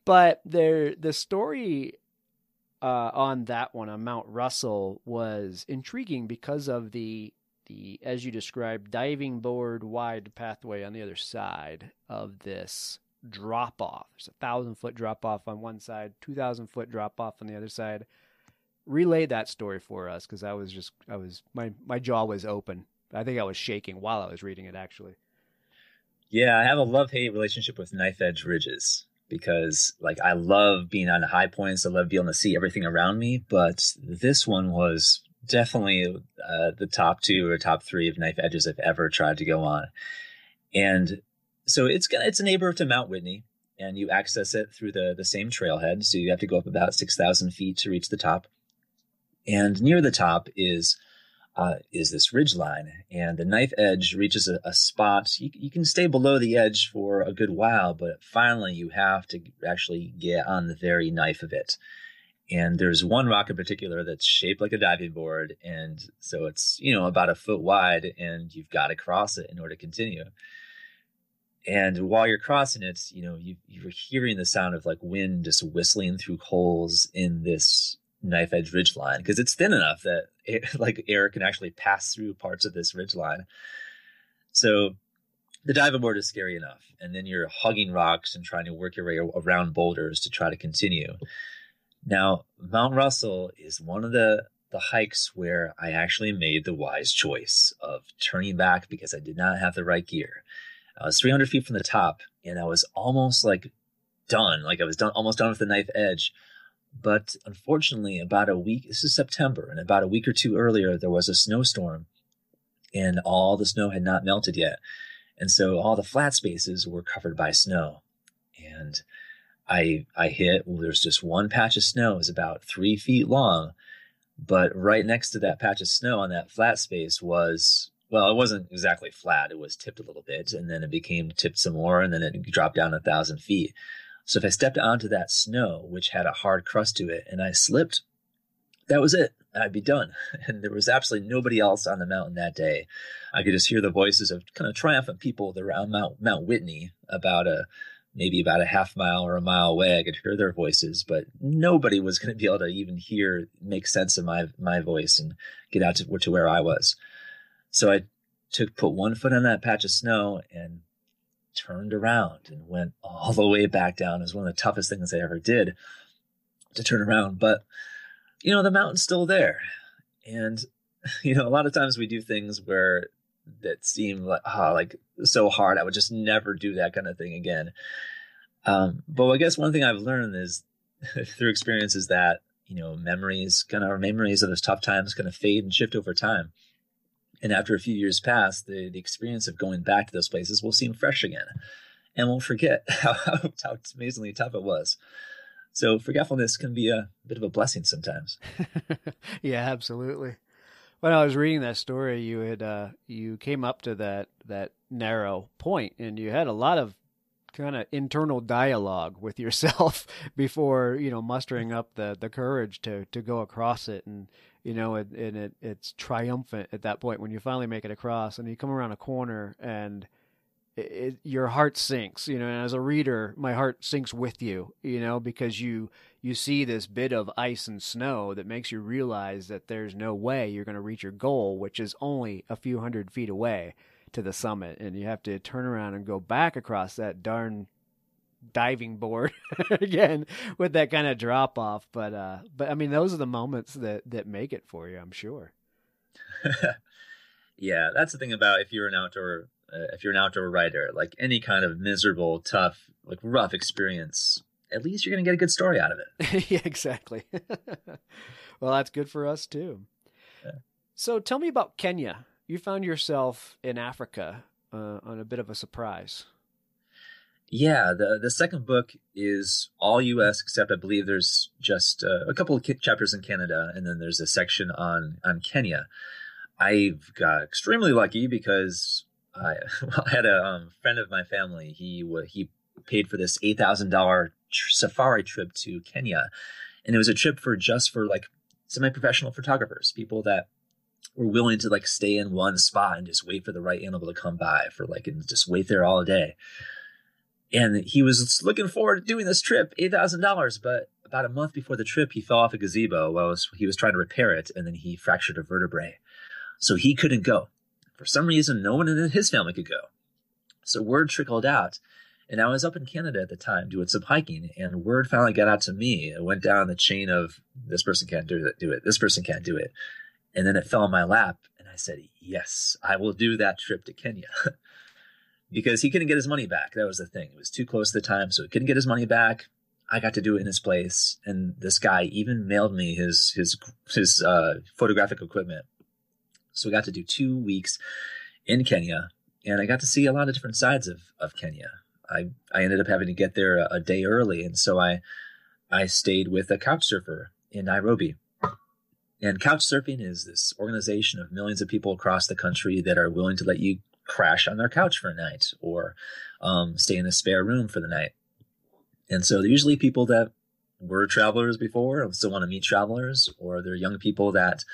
but there, the story uh, on that one on Mount Russell was intriguing because of the the as you described diving board wide pathway on the other side of this drop off. There's a thousand foot drop off on one side, two thousand foot drop off on the other side relay that story for us because I was just I was my my jaw was open. I think I was shaking while I was reading it actually. Yeah, I have a love hate relationship with knife edge ridges. because like I love being on high points. I love being able to see everything around me. But this one was definitely uh, the top two or top three of knife edges I've ever tried to go on. And so it's gonna it's a neighbor to Mount Whitney, and you access it through the the same trailhead. So you have to go up about six thousand feet to reach the top. And near the top is uh, is this ridge line, and the knife edge reaches a, a spot. You, you, can stay below the edge for a good while, but finally you have to actually get on the very knife of it. And there's one rock in particular that's shaped like a diving board, and so it's you know about a foot wide, and you've got to cross it in order to continue. And while you're crossing it, you know you, you're hearing the sound of like wind just whistling through holes in this knife edge ridge line because it's thin enough that it, like air can actually pass through parts of this ridge line. So the diving board is scary enough, and then you're hugging rocks and trying to work your way around boulders to try to continue. Now, Mount Russell is one of the the hikes where I actually made the wise choice of turning back because I did not have the right gear. I was 300 feet from the top, and I was almost like done, like I was done, almost done with the knife edge but unfortunately, about a week, this is September, and about a week or two earlier, there was a snowstorm and all the snow had not melted yet. And so all the flat spaces were covered by snow. And I, I hit, well, there's just one patch of snow, was about three feet long. But right next to that patch of snow on that flat space was, well, it wasn't exactly flat. It was tipped a little bit and then it became tipped some more and then it dropped down a thousand feet. So if I stepped onto that snow, which had a hard crust to it, and I slipped, that was it. I'd be done. And there was absolutely nobody else on the mountain that day. I could just hear the voices of kind of triumphant people around Mount, Mount Whitney about a maybe about a half mile or a mile away. I could hear their voices, but nobody was going to be able to even hear, make sense of my my voice and get out to, to where I was. So I took put one foot on that patch of snow and turned around and went all the way back down. It was one of the toughest things I ever did to turn around. But, you know, the mountain's still there. And, you know, a lot of times we do things where that seem like, oh, like so hard. I would just never do that kind of thing again. Um, but I guess one thing I've learned is through experience is that, you know, memories, kind of our memories of those tough times kind of fade and shift over time. And after a few years pass, the, the experience of going back to those places will seem fresh again. And we'll forget how, how amazingly tough it was. So forgetfulness can be a bit of a blessing sometimes. yeah, absolutely. When I was reading that story, you had uh, you came up to that that narrow point, and you had a lot of kind of internal dialogue with yourself before you know mustering up the the courage to to go across it and you know, and, it, it's triumphant at that point when you finally make it across and you come around a corner and it, it, your heart sinks, you know, and as a reader, my heart sinks with you, you know, because you, you see this bit of ice and snow that makes you realize that there's no way you're going to reach your goal, which is only a few hundred feet away to the summit. And you have to turn around and go back across that darn diving board again with that kind of drop off. But uh, but I mean, those are the moments that that make it for you. I'm sure. yeah, that's the thing about if you're an outdoor uh, if you're an outdoor writer, like any kind of miserable, tough, like rough experience, at least you're gonna get a good story out of it. yeah, exactly. well, that's good for us too. Yeah. So tell me about Kenya. You found yourself in Africa uh, on a bit of a surprise. Yeah, the the second book is all U.S. except I believe there's just uh, a couple of chapters in Canada, and then there's a section on on Kenya. I've got extremely lucky because I, well, I had a um, friend of my family. He he paid for this eight thousand dollar safari trip to Kenya, and it was a trip for just for like semi professional photographers, people that were willing to like stay in one spot and just wait for the right animal to come by for like and just wait there all day and he was looking forward to doing this trip, eight thousand dollars. But about a month before the trip, he fell off a gazebo while he was trying to repair it, and then he fractured a vertebrae, so he couldn't go. For some reason, no one in his family could go. So word trickled out, and I was up in Canada at the time doing some hiking, and word finally got out to me. It went down the chain of this person can't do it, do it, this person can't do it, and then it fell in my lap, and I said, "Yes, I will do that trip to Kenya." because he couldn't get his money back. That was the thing. It was too close to the time, so he couldn't get his money back. I got to do it in his place, and this guy even mailed me his his his uh, photographic equipment. So we got to do two weeks in Kenya, and I got to see a lot of different sides of of Kenya. I I ended up having to get there a, a day early, and so I I stayed with a couch surfer in Nairobi. And couch surfing is this organization of millions of people across the country that are willing to let you crash on their couch for a night or um, stay in a spare room for the night. And so they're usually people that were travelers before and still want to meet travelers, or they're young people that,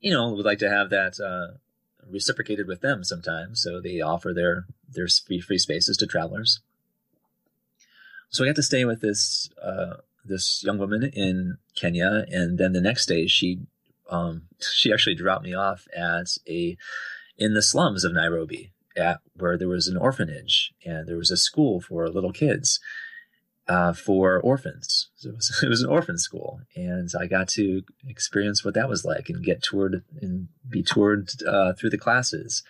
you know, would like to have that uh, reciprocated with them sometimes. So they offer their their free free spaces to travelers. So I got to stay with this uh, this young woman in Kenya, and then the next day she um, she actually dropped me off at a in the slums of Nairobi, at where there was an orphanage and there was a school for little kids uh, for orphans. So it was, it was an orphan school, and I got to experience what that was like and get toured and be toured uh, through the classes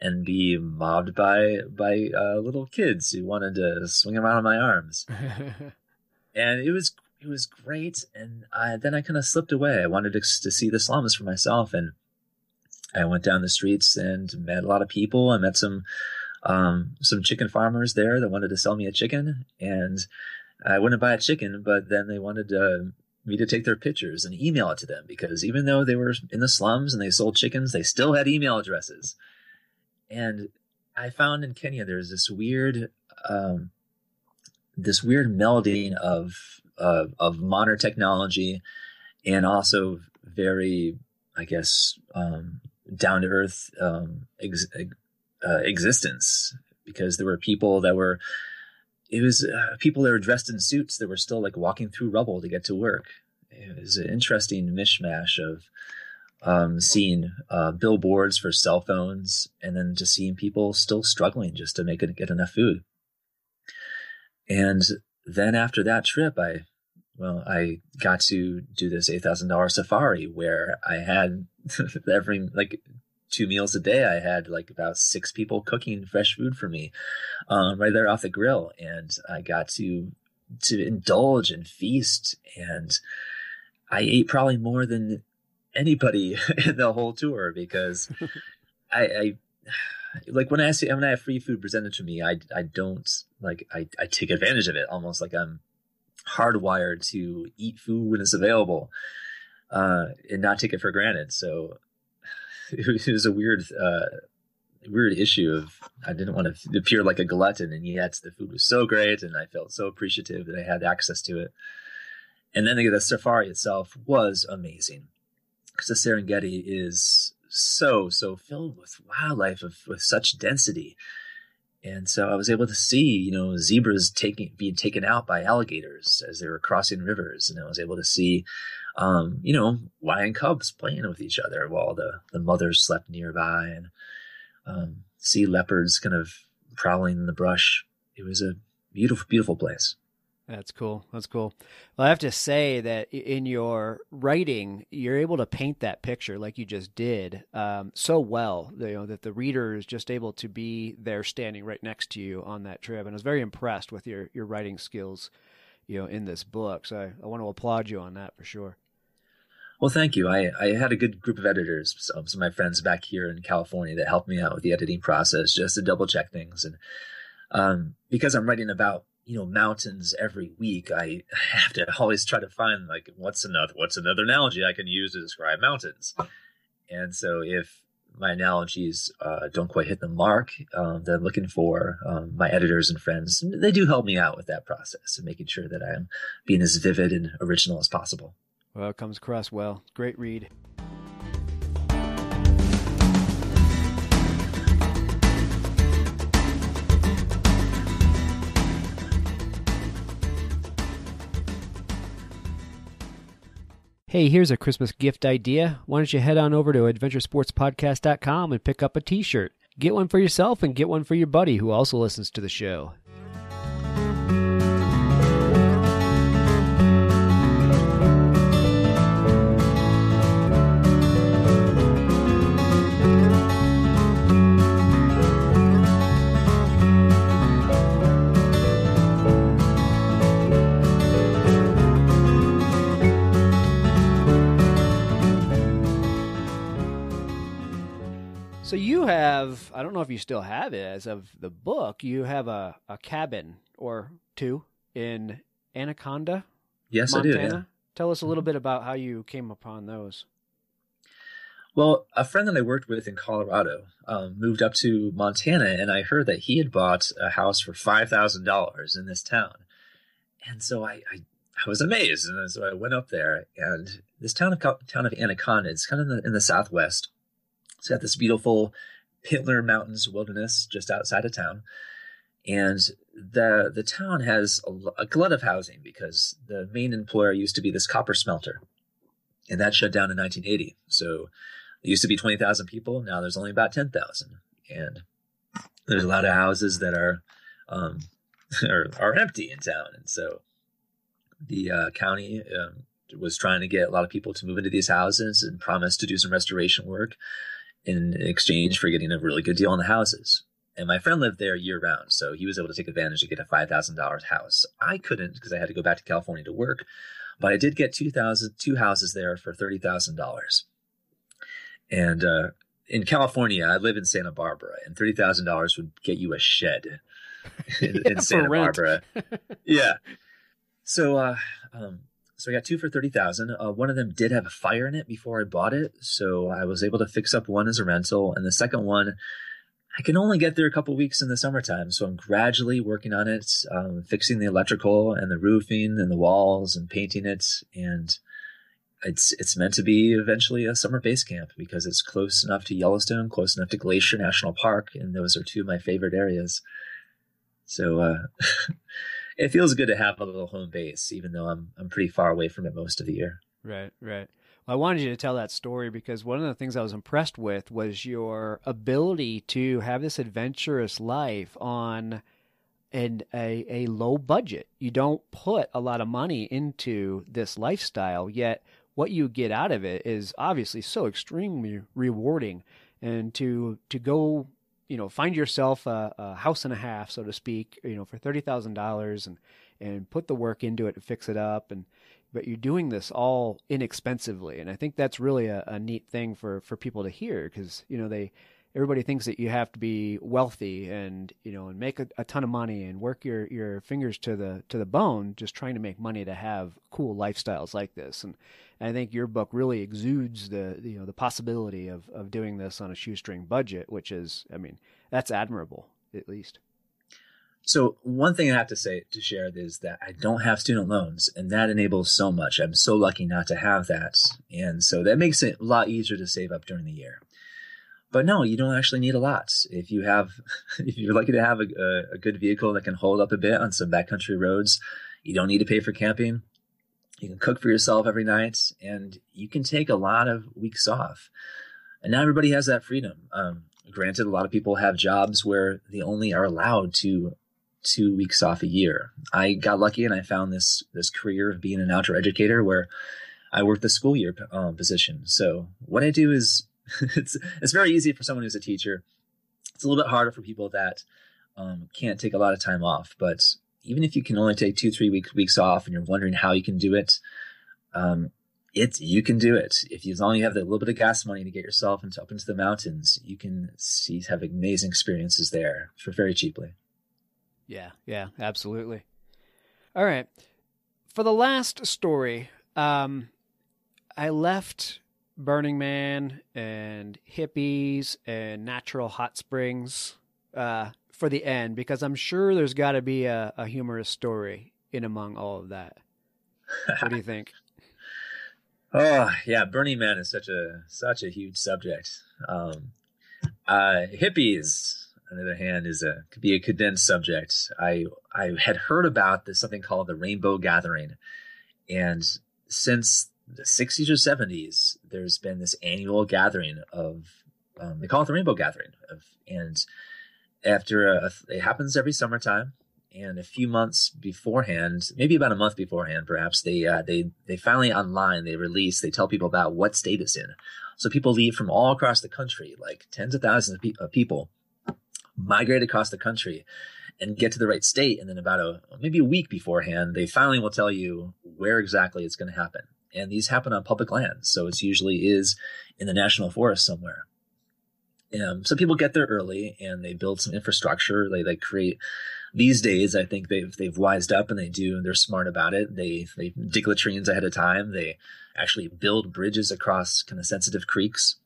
and be mobbed by by uh, little kids who wanted to swing around on my arms. and it was it was great. And I, then I kind of slipped away. I wanted to, to see the slums for myself, and I went down the streets and met a lot of people. I met some um, some chicken farmers there that wanted to sell me a chicken, and I wouldn't buy a chicken, but then they wanted uh, me to take their pictures and email it to them because even though they were in the slums and they sold chickens, they still had email addresses. And I found in Kenya there's this weird, um, this weird melding of uh, of modern technology and also very, I guess, um, down to earth um, ex- uh, existence because there were people that were it was uh, people that were dressed in suits that were still like walking through rubble to get to work. It was an interesting mishmash of um, seeing uh, billboards for cell phones and then just seeing people still struggling just to make it get enough food. And then after that trip, I well, I got to do this eight thousand dollar safari where I had every like two meals a day. I had like about six people cooking fresh food for me, um, right there off the grill, and I got to to indulge and feast. And I ate probably more than anybody in the whole tour because I, I like when I see when I have free food presented to me, I I don't like I I take advantage of it almost like I'm hardwired to eat food when it's available uh, and not take it for granted. So it was a weird, uh, weird issue of I didn't want to appear like a glutton, and yet the food was so great, and I felt so appreciative that I had access to it. And then the, the safari itself was amazing because the Serengeti is so so filled with wildlife of, with such density. And so I was able to see, you know, zebras taking being taken out by alligators as they were crossing rivers, and I was able to see um, you know, lion cubs playing with each other while the, the mothers slept nearby and um, see leopards kind of prowling in the brush. It was a beautiful, beautiful place. That's cool. That's cool. Well, I have to say that in your writing, you're able to paint that picture like you just did um, so well. You know that the reader is just able to be there, standing right next to you on that trip, and I was very impressed with your your writing skills. You know, in this book, so I, I want to applaud you on that for sure. Well, thank you. I, I had a good group of editors, some, of my friends back here in California that helped me out with the editing process just to double check things. And um, because I'm writing about you know mountains every week, I have to always try to find like what's another what's another analogy I can use to describe mountains. And so if my analogies uh, don't quite hit the mark um, that I'm looking for, um, my editors and friends they do help me out with that process and making sure that I'm being as vivid and original as possible. Well, it comes across well. Great read. Hey, here's a Christmas gift idea. Why don't you head on over to adventuresportspodcast.com and pick up a t shirt? Get one for yourself and get one for your buddy who also listens to the show. So you have, I don't know if you still have it as of the book, you have a, a cabin or two in Anaconda, Yes, Montana. I do. Yeah. Tell us a little bit about how you came upon those. Well, a friend that I worked with in Colorado um, moved up to Montana, and I heard that he had bought a house for five thousand dollars in this town, and so I, I, I was amazed, and so I went up there, and this town of town of Anaconda, it's kind of in the, in the southwest. It's got this beautiful Pintler Mountains wilderness just outside of town, and the the town has a, a glut of housing because the main employer used to be this copper smelter, and that shut down in 1980. So it used to be 20,000 people. Now there's only about 10,000. And there's a lot of houses that are, um, are, are empty in town. And so the uh, county um, was trying to get a lot of people to move into these houses and promised to do some restoration work in exchange for getting a really good deal on the houses. And my friend lived there year round, so he was able to take advantage to get a five thousand dollars house. I couldn't because I had to go back to California to work, but I did get two thousand two houses there for thirty thousand dollars. And uh, in California, I live in Santa Barbara, and thirty thousand dollars would get you a shed in, Yeah, in Santa. Barbara. yeah. So, uh, um, so I got two for thirty thousand. Uh, one of them did have a fire in it before I bought it, so I was able to fix up one as a rental, and the second one. I can only get there a couple weeks in the summertime, so I'm gradually working on it, um, fixing the electrical and the roofing and the walls and painting it. And it's it's meant to be eventually a summer base camp because it's close enough to Yellowstone, close enough to Glacier National Park, and those are two of my favorite areas. So uh, it feels good to have a little home base, even though I'm I'm pretty far away from it most of the year. Right, right. Well, I wanted you to tell that story because one of the things I was impressed with was your ability to have this adventurous life on an a, a low budget. You don't put a lot of money into this lifestyle, yet what you get out of it is obviously so extremely rewarding. And to to go, you know, find yourself a, a house and a half, so to speak, you know, for thirty thousand dollars and and put the work into it to fix it up. And but you're doing this all inexpensively. And i think that's really a, a neat thing for for people to hear because you know they everybody thinks that you have to be wealthy and you know and make a, a ton of money and work your your fingers to the to the bone just trying to make money to have cool lifestyles like this and I think your book really exudes the you know the possibility of of doing this on a shoestring budget which is I mean that's admirable at least So one thing I have to say to share is that I don't have student loans, and that enables so much. I'm so lucky not to have that, and so that makes it a lot easier to save up during the year. But no, you don't actually need a lot. If you have, if you're lucky to have a, a, good vehicle that can hold up a bit on some backcountry roads, you don't need to pay for camping. You can cook for yourself every night, and you can take a lot of weeks off. And not everybody has that freedom. Um, granted, a lot of people have jobs where they only are allowed to two weeks off a year. I got lucky and I found this this career of being an outdoor educator where I work the school year um, position. So what I do is it's it's very easy for someone who's a teacher. It's a little bit harder for people that um, can't take a lot of time off. But even if you can only take two three weeks weeks off and you're wondering how you can do it, um, you can do it if you as long as you have a little bit of gas money to get yourself into up into the mountains. You can see have amazing experiences there for very cheaply. Yeah, yeah, absolutely. All right. For the last story, um, I left Burning Man and hippies and natural hot springs uh, for the end because I'm sure there's got to be a, a humorous story in among all of that. What do you think? Oh yeah, Burning Man is such a such a huge subject. Um, uh, hippies, on the other hand, is a could be a condensed subject. I I had heard about this something called the Rainbow Gathering, and since the 60s or 70s, there's been this annual gathering of um, they call it the Rainbow Gathering, of, and after a, it happens every summertime and a few months beforehand, maybe about a month beforehand, perhaps they uh, they they finally online they release they tell people about what state it's in. So people leave from all across the country, like tens of thousands of, pe- of people, migrate across the country, and get to the right state. And then about a maybe a week beforehand, they finally will tell you where exactly it's going to happen. And these happen on public lands, so it's usually is in the national forest somewhere. Um, so people get there early and they build some infrastructure. They they create. These days, I think they've they've wised up and they do. And they're smart about it. They they dig latrines ahead of time. They actually build bridges across kind of sensitive creeks,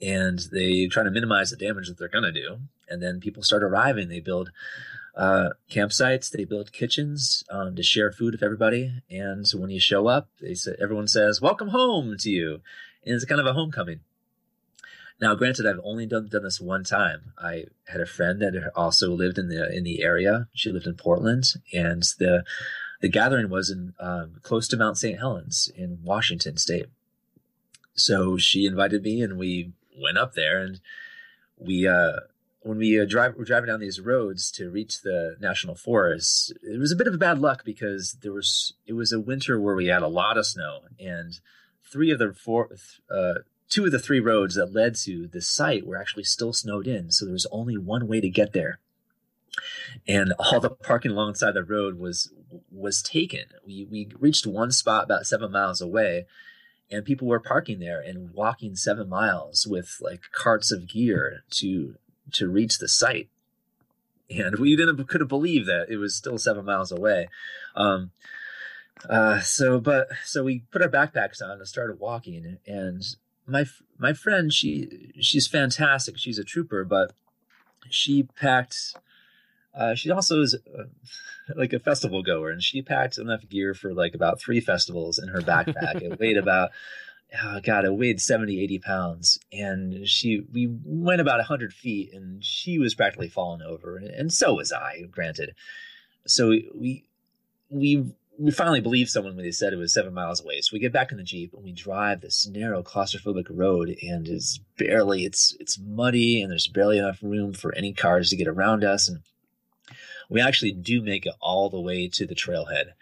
and they try to minimize the damage that they're going to do. And then people start arriving. They build uh, campsites. They build kitchens um, to share food with everybody. And so when you show up, they say everyone says "Welcome home" to you, and it's kind of a homecoming. Now, granted, I've only done done this one time. I had a friend that also lived in the in the area. She lived in Portland, and the the gathering was in um, close to Mount St. Helens in Washington State. So she invited me, and we went up there, and we uh, when we uh, drive were driving down these roads to reach the national forest. It was a bit of a bad luck because there was it was a winter where we had a lot of snow, and three of the four. Uh, two of the three roads that led to the site were actually still snowed in, so there was only one way to get there. And all the parking alongside the road was was taken. We we reached one spot about seven miles away, and people were parking there and walking seven miles with like carts of gear to to reach the site. And we didn't could have believed that it was still seven miles away. Um, uh, so, but so we put our backpacks on and started walking, and my my friend she she's fantastic she's a trooper but she packed uh, she also is uh, like a festival goer and she packed enough gear for like about three festivals in her backpack it weighed about oh god it weighed 70 80 pounds and she we went about 100 feet and she was practically falling over and so was i granted so we we we finally believed someone when they said it was seven miles away. So we get back in the jeep and we drive this narrow claustrophobic road, and it's barely it's it's muddy, and there's barely enough room for any cars to get around us. And we actually do make it all the way to the trailhead.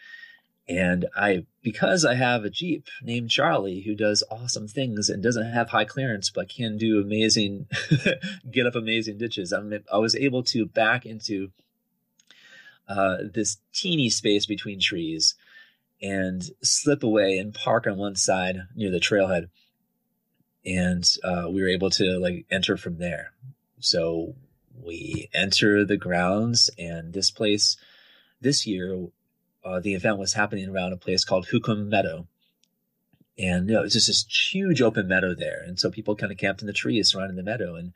And I, because I have a Jeep named Charlie who does awesome things and doesn't have high clearance, but can do amazing, get up amazing ditches, I'm, I was able to back into uh, this teeny space between trees and slip away and park on one side near the trailhead. And uh, we were able to like enter from there. So we enter the grounds, and this place this year, uh, the event was happening around a place called Hookham Meadow. And you know, it's just this huge open meadow there. And so people kind of camped in the trees surrounding the meadow. And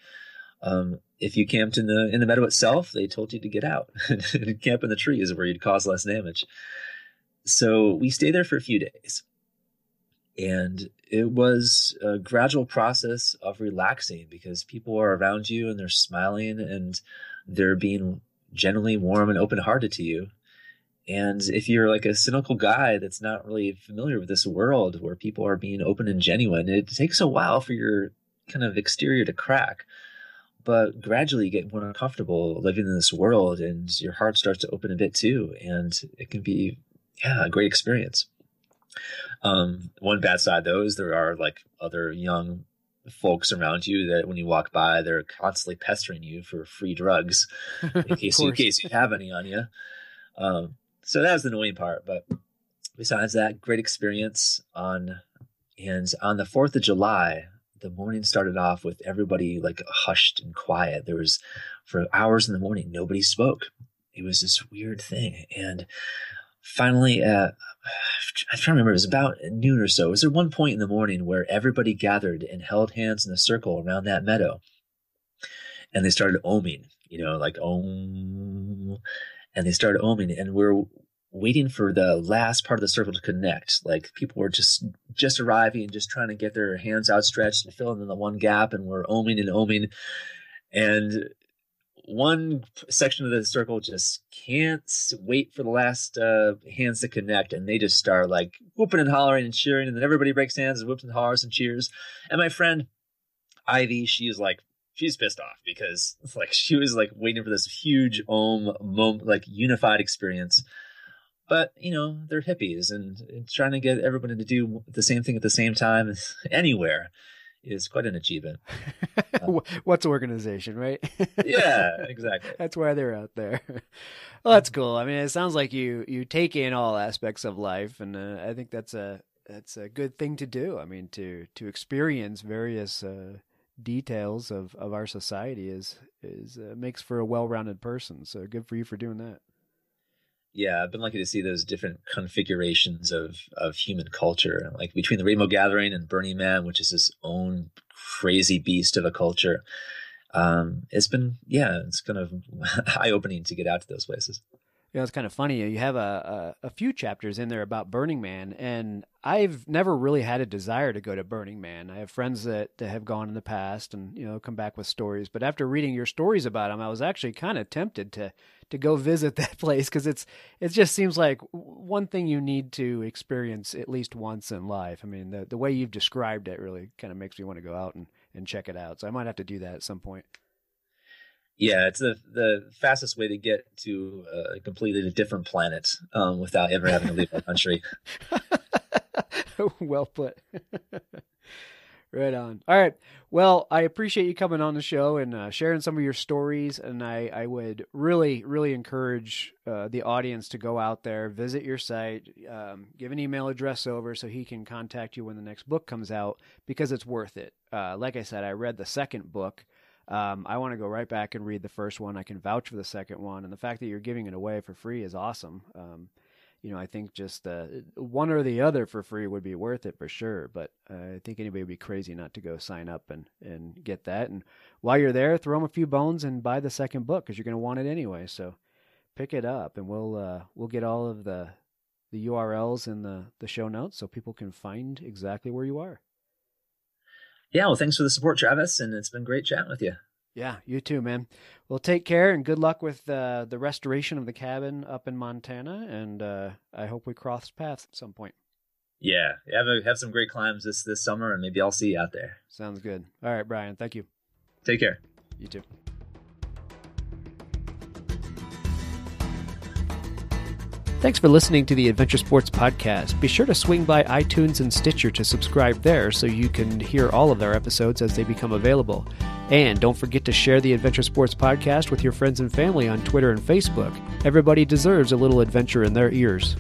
um, if you camped in the in the meadow itself, they told you to get out. Camp in the trees where you'd cause less damage. So we stayed there for a few days, and it was a gradual process of relaxing because people are around you and they're smiling and they're being generally warm and open hearted to you. And if you're like a cynical guy that's not really familiar with this world where people are being open and genuine, it takes a while for your kind of exterior to crack. But gradually you get more comfortable living in this world and your heart starts to open a bit too and it can be yeah a great experience. Um, one bad side though is there are like other young folks around you that when you walk by they're constantly pestering you for free drugs in case, in case you have any on you um, so that was the annoying part but besides that great experience on and on the 4th of july the morning started off with everybody like hushed and quiet. There was for hours in the morning, nobody spoke. It was this weird thing. And finally, uh, trying to remember, it was about noon or so. Was there one point in the morning where everybody gathered and held hands in a circle around that meadow? And they started oming, you know, like om. And they started oming. And we're waiting for the last part of the circle to connect. Like people were just just arriving, and just trying to get their hands outstretched and filling in the one gap, and we're oming and oming, and one section of the circle just can't wait for the last uh, hands to connect, and they just start like whooping and hollering and cheering, and then everybody breaks hands and whoops and hollers and cheers. And my friend Ivy, she's like she's pissed off because like she was like waiting for this huge om moment like unified experience. But you know they're hippies and trying to get everybody to do the same thing at the same time anywhere is quite an achievement. Uh, what's organization right? Yeah exactly. That's why they're out there. Well that's cool. I mean it sounds like you you take in all aspects of life and uh, i think that's a that's a good thing to do. I mean to to experience various uh, details of, of our society is is uh, makes for a well-rounded person. So good for you for doing that. Yeah, I've been lucky to see those different configurations of of human culture, like between the Rainbow Gathering and Burning Man, which is its own crazy beast of a culture. Um, it's been yeah, it's kind of eye opening to get out to those places. Yeah, it's kind of funny. You have a, a, a few chapters in there about Burning Man, and I've never really had a desire to go to Burning Man. I have friends that, that have gone in the past and you know come back with stories. But after reading your stories about them, I was actually kind of tempted to to go visit that place because it's it just seems like one thing you need to experience at least once in life. I mean, the the way you've described it really kind of makes me want to go out and and check it out. So I might have to do that at some point. Yeah, it's the the fastest way to get to a completely different planet um, without ever having to leave our country. well put. right on. All right. Well, I appreciate you coming on the show and uh, sharing some of your stories. And I, I would really, really encourage uh, the audience to go out there, visit your site, um, give an email address over so he can contact you when the next book comes out because it's worth it. Uh, like I said, I read the second book. Um, I want to go right back and read the first one. I can vouch for the second one, and the fact that you're giving it away for free is awesome. Um, you know, I think just uh, one or the other for free would be worth it for sure. But uh, I think anybody would be crazy not to go sign up and, and get that. And while you're there, throw them a few bones and buy the second book because you're going to want it anyway. So pick it up, and we'll uh, we'll get all of the the URLs in the the show notes so people can find exactly where you are. Yeah, well, thanks for the support, Travis, and it's been great chatting with you. Yeah, you too, man. Well, take care and good luck with uh, the restoration of the cabin up in Montana, and uh, I hope we cross paths at some point. Yeah, have a, have some great climbs this this summer, and maybe I'll see you out there. Sounds good. All right, Brian. Thank you. Take care. You too. Thanks for listening to the Adventure Sports Podcast. Be sure to swing by iTunes and Stitcher to subscribe there so you can hear all of our episodes as they become available. And don't forget to share the Adventure Sports Podcast with your friends and family on Twitter and Facebook. Everybody deserves a little adventure in their ears.